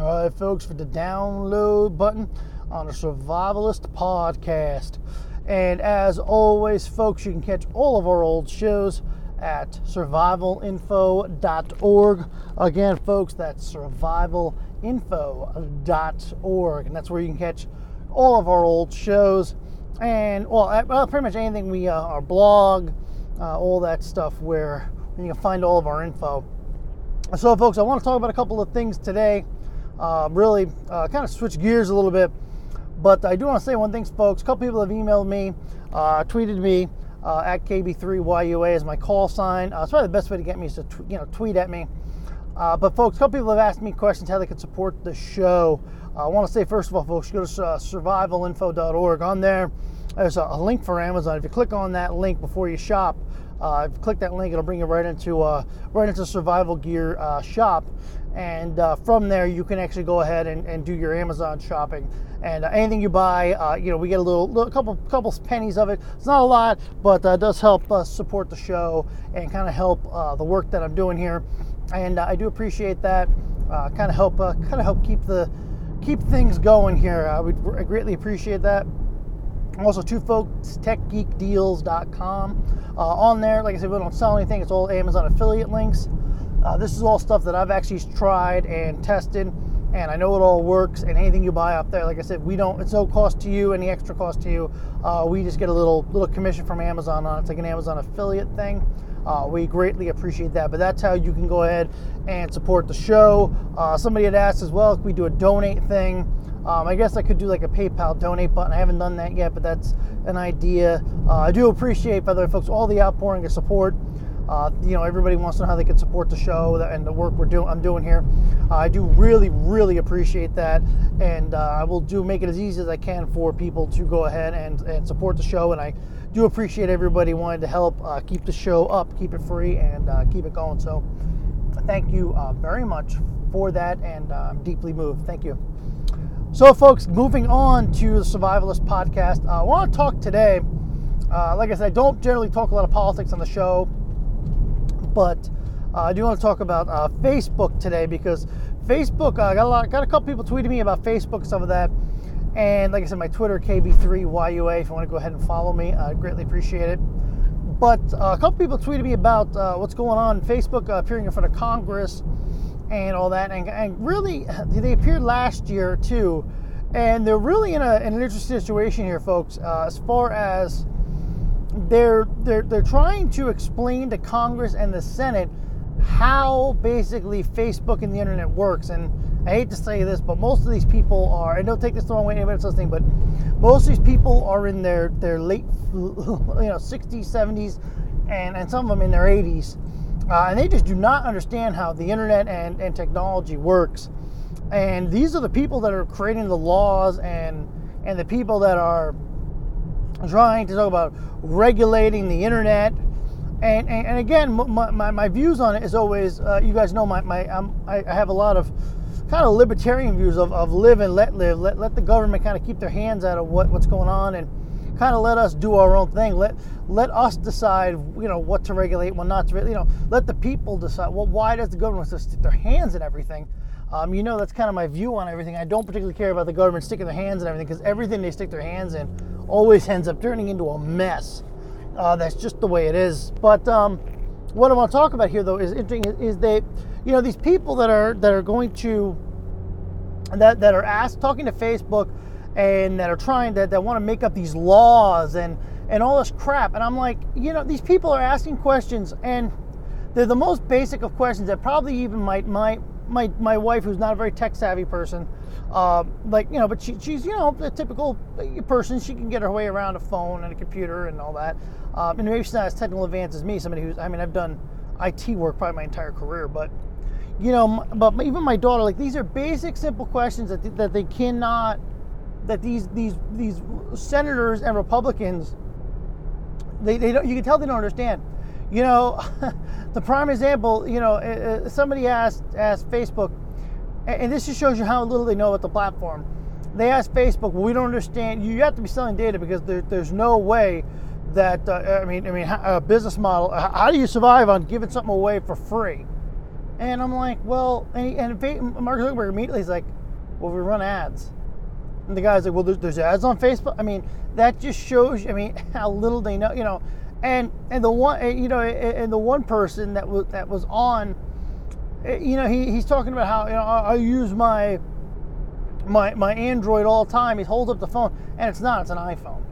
All right, folks, for the download button on the Survivalist podcast. And as always, folks, you can catch all of our old shows at survivalinfo.org. Again, folks, that's survivalinfo.org. And that's where you can catch all of our old shows and, well, well pretty much anything we, uh, our blog, uh, all that stuff where you can find all of our info. So, folks, I want to talk about a couple of things today. Uh, really uh, kind of switch gears a little bit. But I do want to say one thing, folks. A couple people have emailed me, uh, tweeted me uh, at KB3YUA as my call sign. Uh, it's probably the best way to get me is to tw- you know tweet at me. Uh, but folks, a couple people have asked me questions how they could support the show. I want to say first of all, folks, go to survivalinfo.org. On there, there's a, a, link for Amazon. If you click on that link before you shop, uh, click that link, it'll bring you right into uh, right into survival gear uh, shop, and uh, from there you can actually go ahead and, and do your Amazon shopping. And uh, anything you buy, uh, you know, we get a little, little couple couple pennies of it. It's not a lot, but uh, does help us support the show and kind of help uh, the work that I'm doing here. And uh, I do appreciate that. kind of help kind of help keep the keep things going here. I would greatly appreciate that. Also, two folks, techgeekdeals.com. Uh, on there, like I said, we don't sell anything. It's all Amazon affiliate links. Uh, this is all stuff that I've actually tried and tested, and I know it all works. And anything you buy up there, like I said, we don't. It's no cost to you, any extra cost to you. Uh, we just get a little little commission from Amazon on it. It's like an Amazon affiliate thing. Uh, we greatly appreciate that. But that's how you can go ahead and support the show. Uh, somebody had asked as well if we do a donate thing. Um, I guess I could do like a PayPal donate button. I haven't done that yet, but that's an idea. Uh, I do appreciate, by the way, folks, all the outpouring of support. Uh, you know, everybody wants to know how they can support the show and the work we're doing. I'm doing here. Uh, I do really, really appreciate that, and uh, I will do make it as easy as I can for people to go ahead and, and support the show. And I do appreciate everybody wanting to help uh, keep the show up, keep it free, and uh, keep it going. So, thank you very much for that, and I'm deeply moved. Thank you. So, folks, moving on to the Survivalist podcast, I want to talk today. Uh, like I said, I don't generally talk a lot of politics on the show, but uh, I do want to talk about uh, Facebook today because Facebook. I uh, got a lot, got a couple people tweeting me about Facebook, some of that, and like I said, my Twitter KB3YUA. If you want to go ahead and follow me, I greatly appreciate it. But uh, a couple people tweeted me about what's going on. Facebook appearing in front of Congress and all that. And, and really, they appeared last year too. And they're really in, a, in an interesting situation here, folks, uh, as far as they're, they're, they're trying to explain to Congress and the Senate how basically Facebook and the internet works. And I hate to say this, but most of these people are, and don't take this the wrong way, anybody's listening, but most of these people are in their, their late, you know, 60s, 70s, and, and some of them in their 80s uh, and they just do not understand how the internet and, and technology works. And these are the people that are creating the laws and and the people that are trying to talk about regulating the internet. And, and, and again, my, my, my, views on it is always, uh, you guys know my, my I have a lot of kind of libertarian views of, of live and let live. Let, let the government kind of keep their hands out of what, what's going on and kind of let us do our own thing. Let let us decide, you know, what to regulate, what not to. You know, let the people decide. Well, why does the government stick their hands in everything? Um, you know, that's kind of my view on everything. I don't particularly care about the government sticking their hands in everything because everything they stick their hands in always ends up turning into a mess. Uh, that's just the way it is. But um, what I want to talk about here, though, is interesting. Is they, you know, these people that are that are going to that that are asked talking to Facebook and that are trying to that want to make up these laws and and all this crap. And i'm like you know these people are asking questions and they're the most basic of questions that probably even my my my, my wife who's not a very tech savvy person uh, like you know but she, she's you know the typical person. She can get her way around a phone and a computer and all that. Um, and maybe she's not as technical advanced as me somebody who's i mean i've done it work probably my entire career but you know but even my daughter like these are basic simple questions that, that they cannot that these these these senators and Republicans they, they don't you can tell they don't understand. You know, the prime example, you know, somebody asked asked Facebook, and this just shows you how little they know about the platform. They asked Facebook, well, we don't understand. You have to be selling data because there, there's no way that uh, I mean, I mean, a business model. How do you survive on giving something away for free? And I'm like, well, and, he, and Mark Zuckerberg immediately is like, well, we run ads. And the guy's like, well, there's, there's ads on Facebook. I mean, that just shows, you I mean, how little they know, you know. And and the one, you know, and the one person that was that was on, eh, you know, he, he's talking about how you know I, I use my my my Android all the time. He holds up the phone, and it's not; it's an iPhone.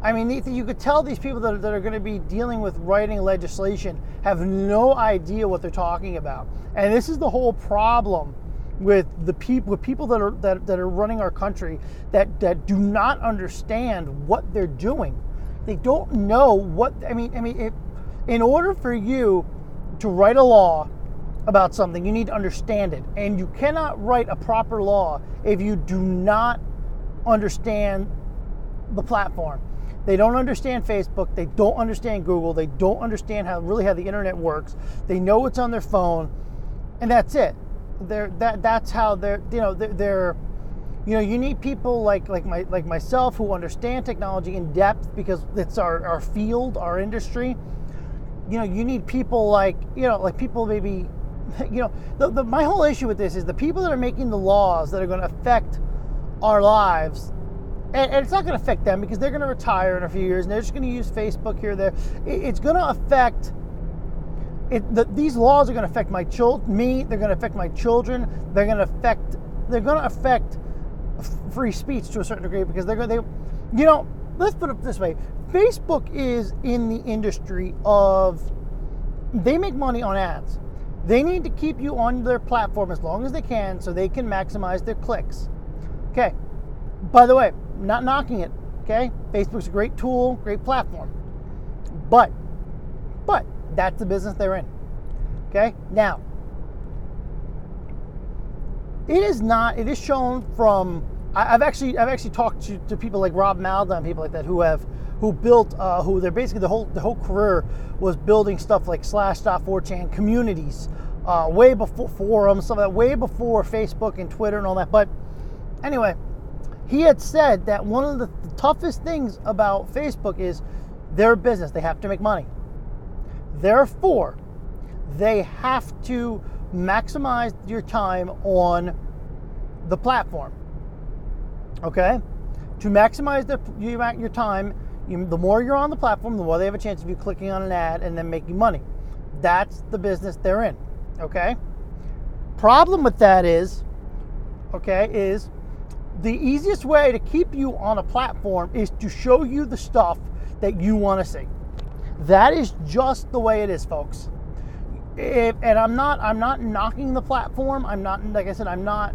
I mean, you could tell these people that are, that are going to be dealing with writing legislation have no idea what they're talking about, and this is the whole problem with the people with people that are that, that are running our country that that do not understand what they're doing. They don't know what I mean. I mean, if, in order for you to write a law about something, you need to understand it, and you cannot write a proper law if you do not understand the platform. They don't understand Facebook. They don't understand Google. They don't understand how really how the internet works. They know it's on their phone, and that's it they're that that's how they're you know they're, they're you know you need people like like my like myself who understand technology in depth because it's our, our field our industry. You know you need people like you know like people maybe you know the, the, my whole issue with this is the people that are making the laws that are going to affect our lives and, and it's not going to affect them because they're going to retire in a few years and they're just going to use facebook here there. It, it's going to affect it, the, these laws are going to affect my child, me. They're going to affect my children. They're going to affect. They're going to affect free speech to a certain degree because they're going. They, you know, let's put it this way: Facebook is in the industry of. They make money on ads. They need to keep you on their platform as long as they can so they can maximize their clicks. Okay. By the way, not knocking it. Okay. Facebook's a great tool, great platform. But, but that's the business they're in. Okay? Now, it is not, it is shown from I've actually I've actually talked to, to people like Rob Malda and people like that who have who built uh, who they're basically the whole the whole career was building stuff like Slash.4chan communities, uh, way before forums, some of that way before Facebook and Twitter and all that. But anyway, he had said that one of the, the toughest things about Facebook is their business. They have to make money. Therefore, they have to maximize your time on the platform. Okay? To maximize the, your time, you, the more you're on the platform, the more they have a chance of you clicking on an ad and then making money. That's the business they're in. Okay? Problem with that is, okay, is the easiest way to keep you on a platform is to show you the stuff that you want to see. That is just the way it is, folks. If, and I'm not I'm not knocking the platform. I'm not like I said I'm not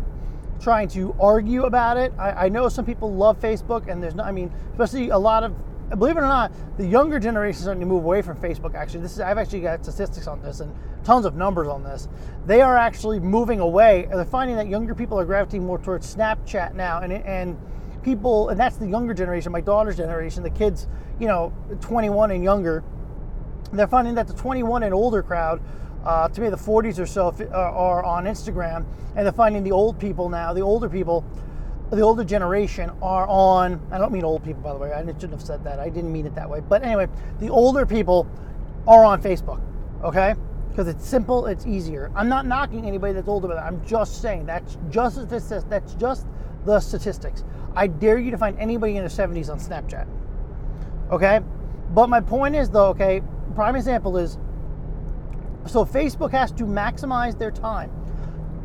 trying to argue about it. I, I know some people love Facebook, and there's not. I mean, especially a lot of believe it or not, the younger generation is starting to move away from Facebook. Actually, this is I've actually got statistics on this and tons of numbers on this. They are actually moving away. They're finding that younger people are gravitating more towards Snapchat now, and and people, and that's the younger generation, my daughter's generation, the kids, you know, 21 and younger. They're finding that the 21 and older crowd, uh, to me, the 40s or so, uh, are on Instagram, and they're finding the old people now, the older people, the older generation are on. I don't mean old people, by the way. I shouldn't have said that. I didn't mean it that way. But anyway, the older people are on Facebook. Okay, because it's simple, it's easier. I'm not knocking anybody that's older, but I'm just saying that's just as this says that's just the statistics. I dare you to find anybody in their 70s on Snapchat. Okay? But my point is, though, okay, prime example is so Facebook has to maximize their time,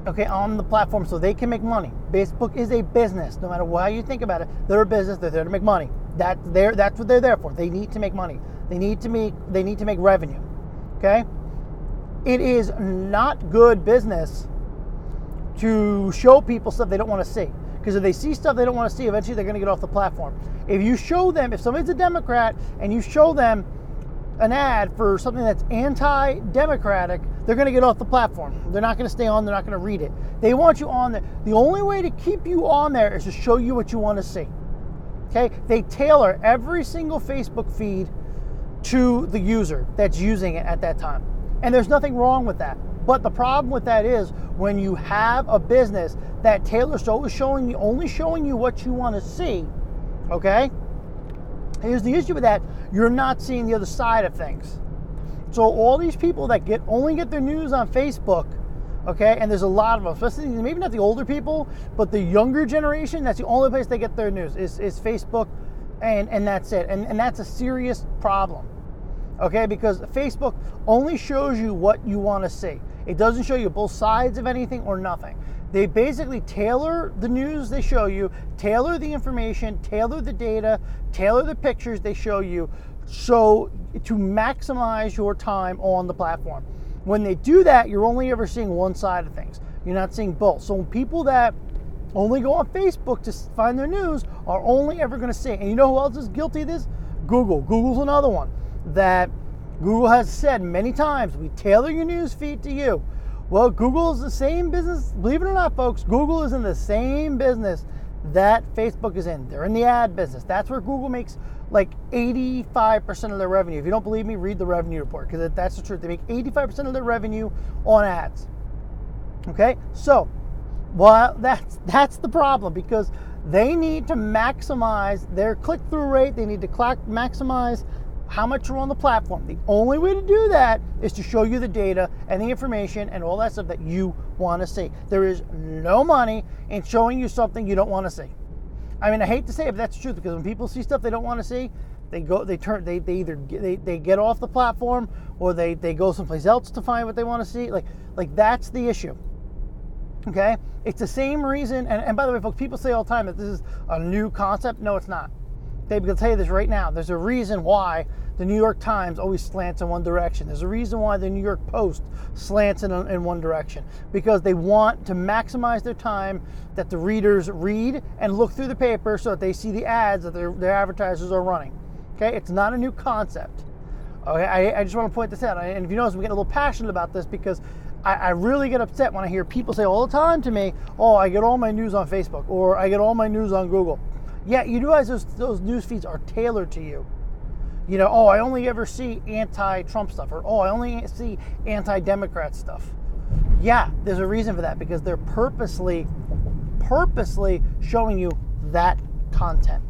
okay, on the platform so they can make money. Facebook is a business, no matter how you think about it. They're a business. They're there to make money. That they're, that's what they're there for. They need to make money. They need to make they need to make revenue. Okay. It is not good business to show people stuff they don't want to see. Because if they see stuff they don't want to see, eventually they're going to get off the platform. If you show them, if somebody's a Democrat and you show them an ad for something that's anti democratic, they're going to get off the platform. They're not going to stay on, they're not going to read it. They want you on there. The only way to keep you on there is to show you what you want to see. Okay? They tailor every single Facebook feed to the user that's using it at that time. And there's nothing wrong with that. But the problem with that is when you have a business that tailors always showing you only showing you what you want to see, okay? Here's the issue with that: you're not seeing the other side of things. So all these people that get only get their news on Facebook, okay, and there's a lot of them, especially maybe not the older people, but the younger generation. That's the only place they get their news is, is Facebook, and and that's it. And and that's a serious problem, okay, because Facebook only shows you what you want to see. It doesn't show you both sides of anything or nothing. They basically tailor the news they show you, tailor the information, tailor the data, tailor the pictures they show you so to maximize your time on the platform. When they do that, you're only ever seeing one side of things. You're not seeing both. So people that only go on Facebook to find their news are only ever going to see. And you know who else is guilty of this? Google. Google's another one that Google has said many times, we tailor your news feed to you. Well, Google is the same business, believe it or not, folks. Google is in the same business that Facebook is in. They're in the ad business. That's where Google makes like 85% of their revenue. If you don't believe me, read the revenue report because that's the truth. They make 85% of their revenue on ads. Okay? So, well, that's that's the problem because they need to maximize their click-through rate. They need to maximize how much you're on the platform. The only way to do that is to show you the data and the information and all that stuff that you want to see. There is no money in showing you something you don't want to see. I mean, I hate to say it, but that's the truth because when people see stuff they don't want to see, they go, they turn, they, they either they, they get off the platform or they, they go someplace else to find what they want to see. Like, like that's the issue. Okay, it's the same reason. And, and by the way, folks, people say all the time that this is a new concept. No, it's not. They can tell you this right now. There's a reason why the New York Times always slants in one direction. There's a reason why the New York Post slants in, in one direction because they want to maximize their time that the readers read and look through the paper so that they see the ads that their, their advertisers are running. Okay, it's not a new concept. Okay, I, I just want to point this out. And if you notice, we get a little passionate about this because I, I, really get upset when I hear people say all the time to me, "Oh, I get all my news on Facebook or I get all my news on Google." Yeah, you realize those, those news feeds are tailored to you. You know, oh, I only ever see anti Trump stuff, or oh, I only see anti Democrat stuff. Yeah, there's a reason for that because they're purposely, purposely showing you that content.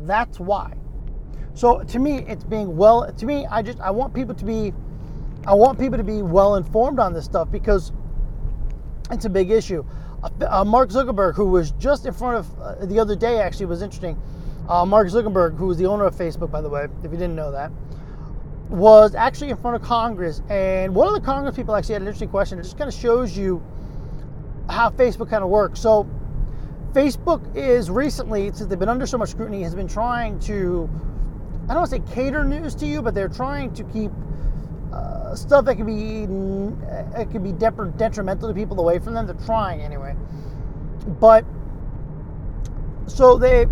That's why. So to me, it's being well, to me, I just, I want people to be, I want people to be well informed on this stuff because it's a big issue uh, Mark Zuckerberg, who was just in front of uh, the other day, actually was interesting. Uh, Mark Zuckerberg, who was the owner of Facebook, by the way, if you didn't know that, was actually in front of Congress. And one of the Congress people actually had an interesting question. It just kind of shows you how Facebook kind of works. So, Facebook is recently, since they've been under so much scrutiny, has been trying to, I don't want to say cater news to you, but they're trying to keep uh, stuff that could be eaten, it could be detrimental to people away from them. They're trying anyway, but so they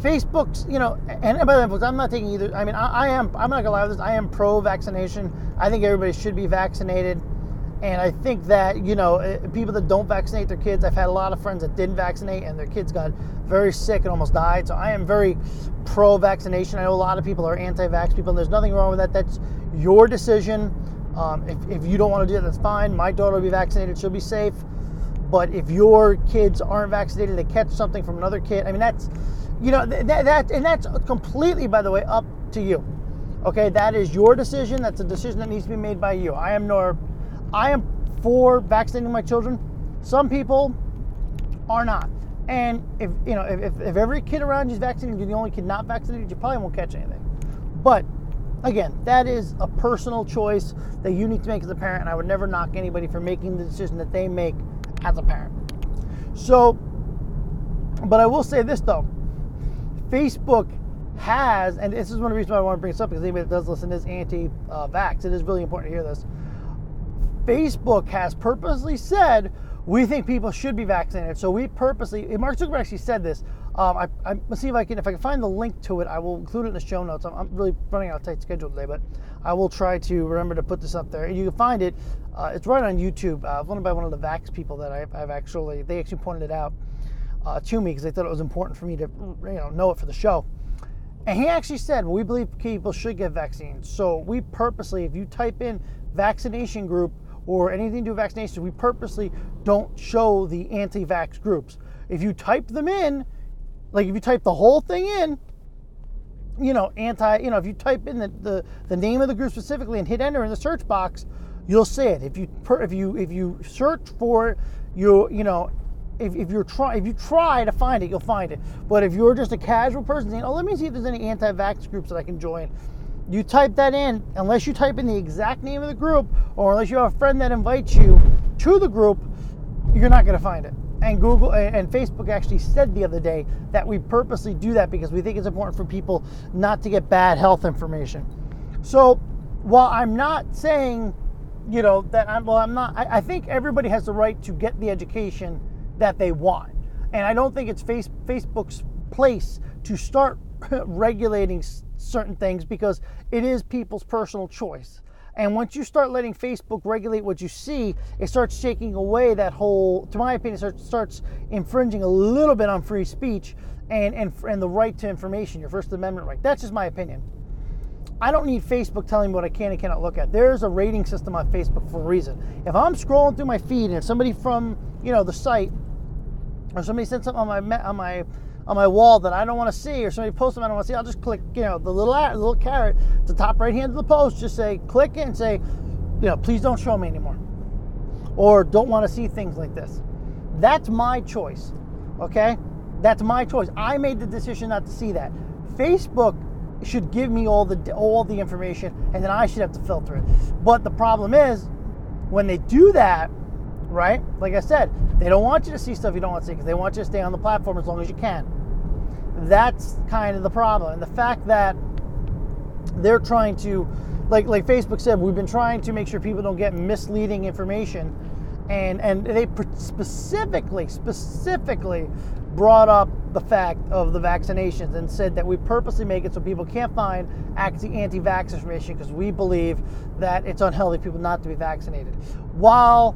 Facebook's you know and by the way, I'm not taking either. I mean, I, I am I'm not gonna lie with this. I am pro-vaccination. I think everybody should be vaccinated. And I think that, you know, eh, people that don't vaccinate their kids, I've had a lot of friends that didn't vaccinate and their kids got very sick and almost died. So I am very pro vaccination. I know a lot of people are anti vax people, and there's nothing wrong with that. That's your decision. Um, if, if you don't want to do that, that's fine. My daughter will be vaccinated, she'll be safe. But if your kids aren't vaccinated, they catch something from another kid, I mean, that's, you know, that, that and that's completely, by the way, up to you. Okay, that is your decision. That's a decision that needs to be made by you. I am nor I am for vaccinating my children. Some people are not. And if you know, if, if every kid around you is vaccinated, you're the only kid not vaccinated, you probably won't catch anything. But again, that is a personal choice that you need to make as a parent, and I would never knock anybody for making the decision that they make as a parent. So, but I will say this though Facebook has, and this is one of the reasons why I want to bring this up because anybody that does listen is anti uh, vax. It is really important to hear this. Facebook has purposely said we think people should be vaccinated. So we purposely, Mark Zuckerberg actually said this. Um, I, I, let's see if I can, if I can find the link to it, I will include it in the show notes. I'm, I'm really running out of tight schedule today, but I will try to remember to put this up there. You can find it. Uh, it's right on YouTube. Uh, run by one of the Vax people that I've, I've actually, they actually pointed it out uh, to me because they thought it was important for me to, you know, know it for the show. And he actually said, well, we believe people should get vaccines. So we purposely, if you type in vaccination group, or anything to do with vaccination, we purposely don't show the anti vax groups. If you type them in, like if you type the whole thing in, you know, anti, you know, if you type in the, the, the name of the group specifically and hit enter in the search box, you'll see it. If you per, if you if you search for it, you you know, if, if you're try if you try to find it, you'll find it. But if you're just a casual person saying, "Oh, let me see if there's any anti-vax groups that I can join," you type that in. Unless you type in the exact name of the group, or unless you have a friend that invites you to the group, you're not going to find it. And Google and Facebook actually said the other day that we purposely do that because we think it's important for people not to get bad health information. So while I'm not saying, you know, that I'm well, I'm not. I, I think everybody has the right to get the education that they want, and I don't think it's face, Facebook's place to start regulating certain things because it is people's personal choice. And once you start letting Facebook regulate what you see, it starts taking away that whole, to my opinion, starts, starts infringing a little bit on free speech and, and, and the right to information, your First Amendment right. That's just my opinion. I don't need Facebook telling me what I can and cannot look at. There's a rating system on Facebook for a reason. If I'm scrolling through my feed and somebody from, you know, the site or somebody sent something on my on my on my wall that I don't want to see, or somebody posts them I don't want to see, I'll just click, you know, the little the little caret, the top right hand of the post, just say click it and say, you know, please don't show me anymore, or don't want to see things like this. That's my choice. Okay, that's my choice. I made the decision not to see that. Facebook should give me all the all the information, and then I should have to filter it. But the problem is, when they do that, right? Like I said, they don't want you to see stuff you don't want to see because they want you to stay on the platform as long as you can. That's kind of the problem. And the fact that they're trying to, like like Facebook said, we've been trying to make sure people don't get misleading information, and and they specifically specifically brought up the fact of the vaccinations and said that we purposely make it so people can't find anti-vax information because we believe that it's unhealthy people not to be vaccinated. While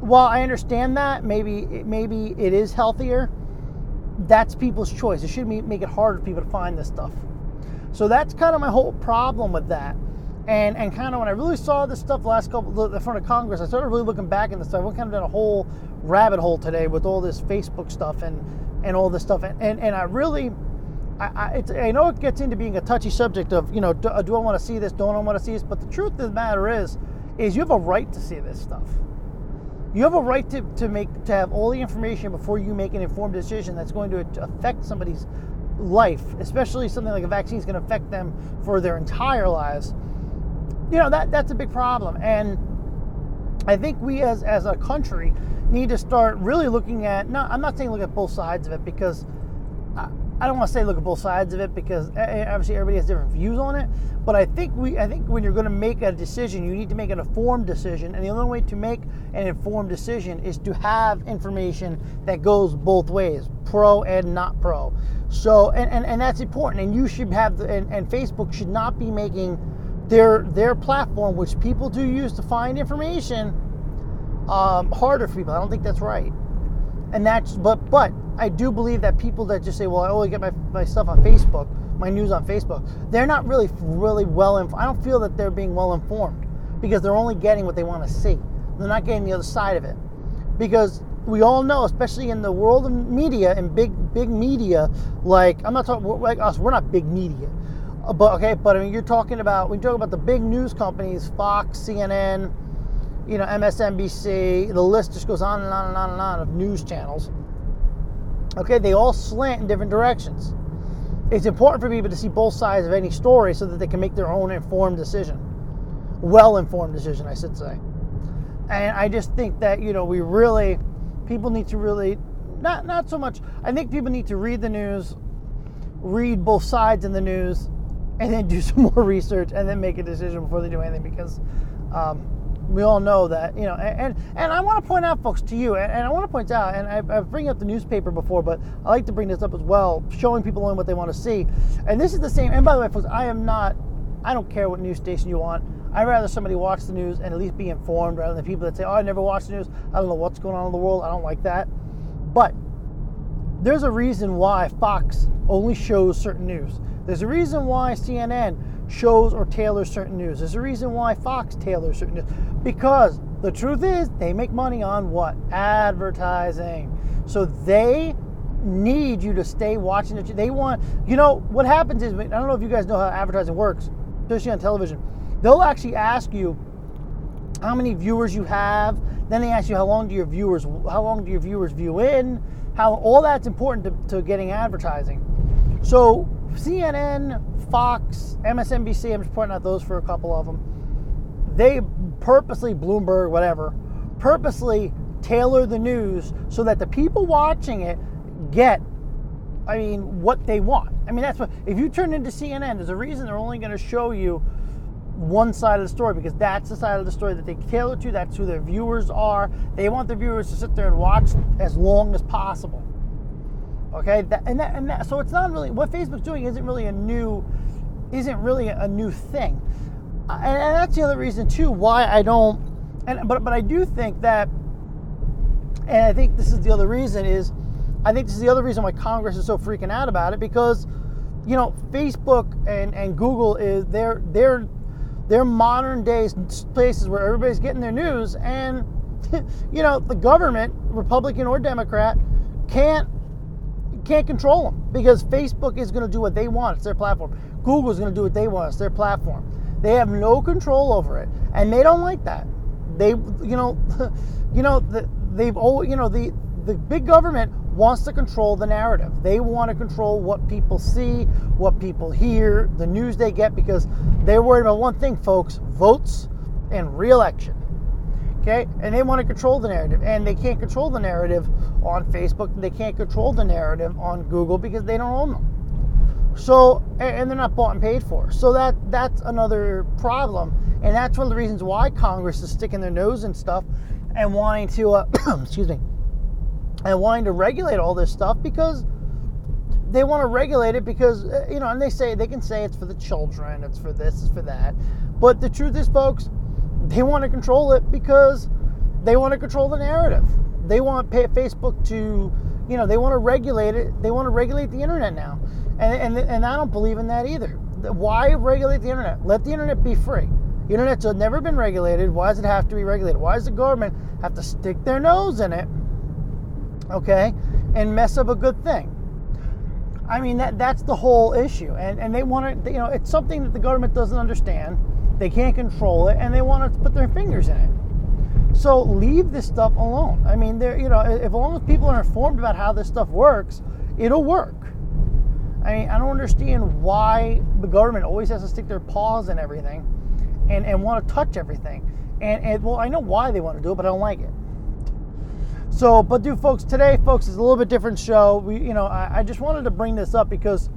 while I understand that maybe maybe it is healthier, that's people's choice. It shouldn't make it harder for people to find this stuff. So that's kind of my whole problem with that. And and kind of when I really saw this stuff last couple in front of Congress, I started really looking back into stuff. I kind of done a whole rabbit hole today with all this Facebook stuff and and all this stuff. And and, and I really, I, I, I know it gets into being a touchy subject of you know do, do I want to see this? Don't I want to see this? But the truth of the matter is, is you have a right to see this stuff. You have a right to, to make to have all the information before you make an informed decision that's going to affect somebody's life, especially something like a vaccine is going to affect them for their entire lives. You know that that's a big problem, and I think we as as a country need to start really looking at. Not, I'm not saying look at both sides of it because I don't want to say look at both sides of it because eh, eh, obviously everybody has different views on it. But I think we, I think when you're going to make a decision, you need to make an informed decision, and the only way to make an informed decision is to have information that goes both ways, pro and not pro. So, and, and, and that's important. And you should have, the, and, and Facebook should not be making their their platform, which people do use to find information, um, harder for people. I don't think that's right. And that's, but but I do believe that people that just say, well, I only get my, my stuff on Facebook, my news on Facebook, they're not really, really well informed. I don't feel that they're being well informed because they're only getting what they want to see. They're not getting the other side of it. Because we all know, especially in the world of media and big, big media, like, I'm not talking like us, we're not big media. Uh, but okay, but I mean, you're talking about, we talk about the big news companies, Fox, CNN, you know, MSNBC, the list just goes on and on and on and on of news channels Okay, they all slant in different directions. It's important for people to see both sides of any story so that they can make their own informed decision. Well informed decision, I should say. And I just think that, you know, we really, people need to really, not, not so much, I think people need to read the news, read both sides in the news, and then do some more research and then make a decision before they do anything because um, we all know that you know and and i want to point out folks to you and, i want to point out and I, I bring up the newspaper before but i like to bring this up as well showing people only what they want to see. And this is the same and by the way folks i am not i don't care what news station you want. I'd rather somebody watch the news and at least be informed rather than people that say oh i never watch the news. I don't know what's going on in the world. I don't like that. But there's a reason why fox only shows certain news. There's a reason why cnn shows or tailors certain news. There's a reason why Fox tailors certain news. Because the truth is, they make money on what? Advertising. So they need you to stay watching it. They want, you know, what happens is, I don't know if you guys know how advertising works, especially on television. They'll actually ask you how many viewers you have. Then they ask you how long do your viewers, how long do your viewers view in? How all that's important to, to getting advertising. So CNN, Fox, MSNBC, I'm just pointing out those for a couple of them. They purposely, Bloomberg, whatever, purposely tailor the news so that the people watching it get, I mean, what they want. I mean, that's what, if you turn into CNN, there's a reason they're only going to show you one side of the story because that's the side of the story that they tailor to. That's who their viewers are. They want the viewers to sit there and watch as long as possible. Okay, that, and that, and that, so it's not really what Facebook's doing isn't really a new, isn't really a new thing, uh, and, and that's the other reason too why I don't, and but but I do think that, and I think this is the other reason is, I think this is the other reason why Congress is so freaking out about it because, you know, Facebook and and Google is they're they're they're modern day places where everybody's getting their news and you know the government republican or democrat can't can't control them because Facebook is going to do what they want. It's their platform. Google is going to do what they want. It's their platform. They have no control over it, and they don't like that. They, you know, you know, the, they've oh, you know, the the big government wants to control the narrative. They want to control what people see, what people hear, the news they get, because they're worried about one thing, folks: votes and reelection. Okay, and they want to control the narrative, and they can't control the narrative on Facebook. They can't control the narrative on Google because they don't own them. So, and they're not bought and paid for. So that that's another problem, and that's one of the reasons why Congress is sticking their nose in stuff and wanting to, uh, excuse me, and wanting to regulate all this stuff because they want to regulate it because uh, you know, and they say they can say it's for the children, it's for this, it's for that, but the truth is, folks they want to control it because they want to control the narrative. They want Facebook to, you know, they want to regulate it. They want to regulate the internet now. And, and, and I don't believe in that either. Why regulate the internet? Let the internet be free. The internet's never been regulated. Why does it have to be regulated? Why does the government have to stick their nose in it, okay, and mess up a good thing? I mean, that that's the whole issue. And, and they want to, you know, it's something that the government doesn't understand they can't control it, and they want to put their fingers in it. So leave this stuff alone. I mean, there, you know, if long as people are informed about how this stuff works, it'll work. I mean, I don't understand why the government always has to stick their paws in everything, and and want to touch everything. And and well, I know why they want to do it, but I don't like it. So, but do folks today, folks, is a little bit different show. We, you know, I, I just wanted to bring this up because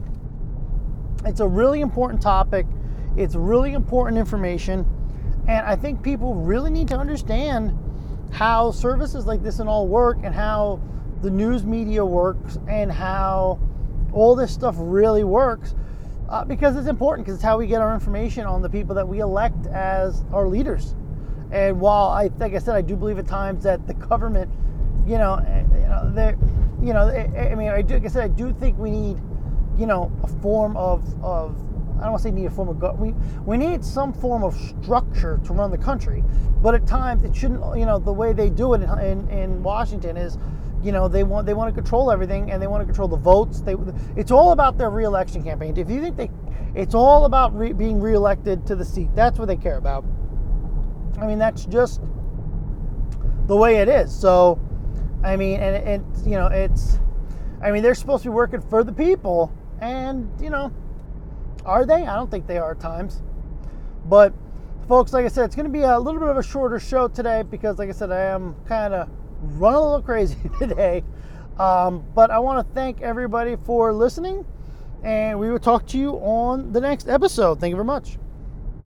it's a really important topic it's really important information. And I think people really need to understand how services like this and all work and how the news media works and how all this stuff really works uh, because it's important because it's how we get our information on the people that we elect as our leaders. And while I, like I said, I do believe at times that the government, you know, eh, you know, they, you know, eh, eh, I mean, I do, like I said, I do think we need, you know, a form of of I don't want to say need a form of. We we need some form of structure to run the country, but at times it shouldn't. You know, the way they do it in, in, in Washington is, you know, they want they want to control everything and they want to control the votes. They it's all about their reelection campaign. If you think they, it's all about re, being reelected to the seat. That's what they care about. I mean, that's just the way it is. So, I mean, and it, it you know, it's, I mean, they're supposed to be working for the people, and you know are they? I don't think they are at times. But, folks, like I said, it's going to be a little bit of a shorter show today because, like I said, I am kind of running a little crazy today. Um, but I want to thank everybody for listening, and we will talk to you on the next episode. Thank you very much.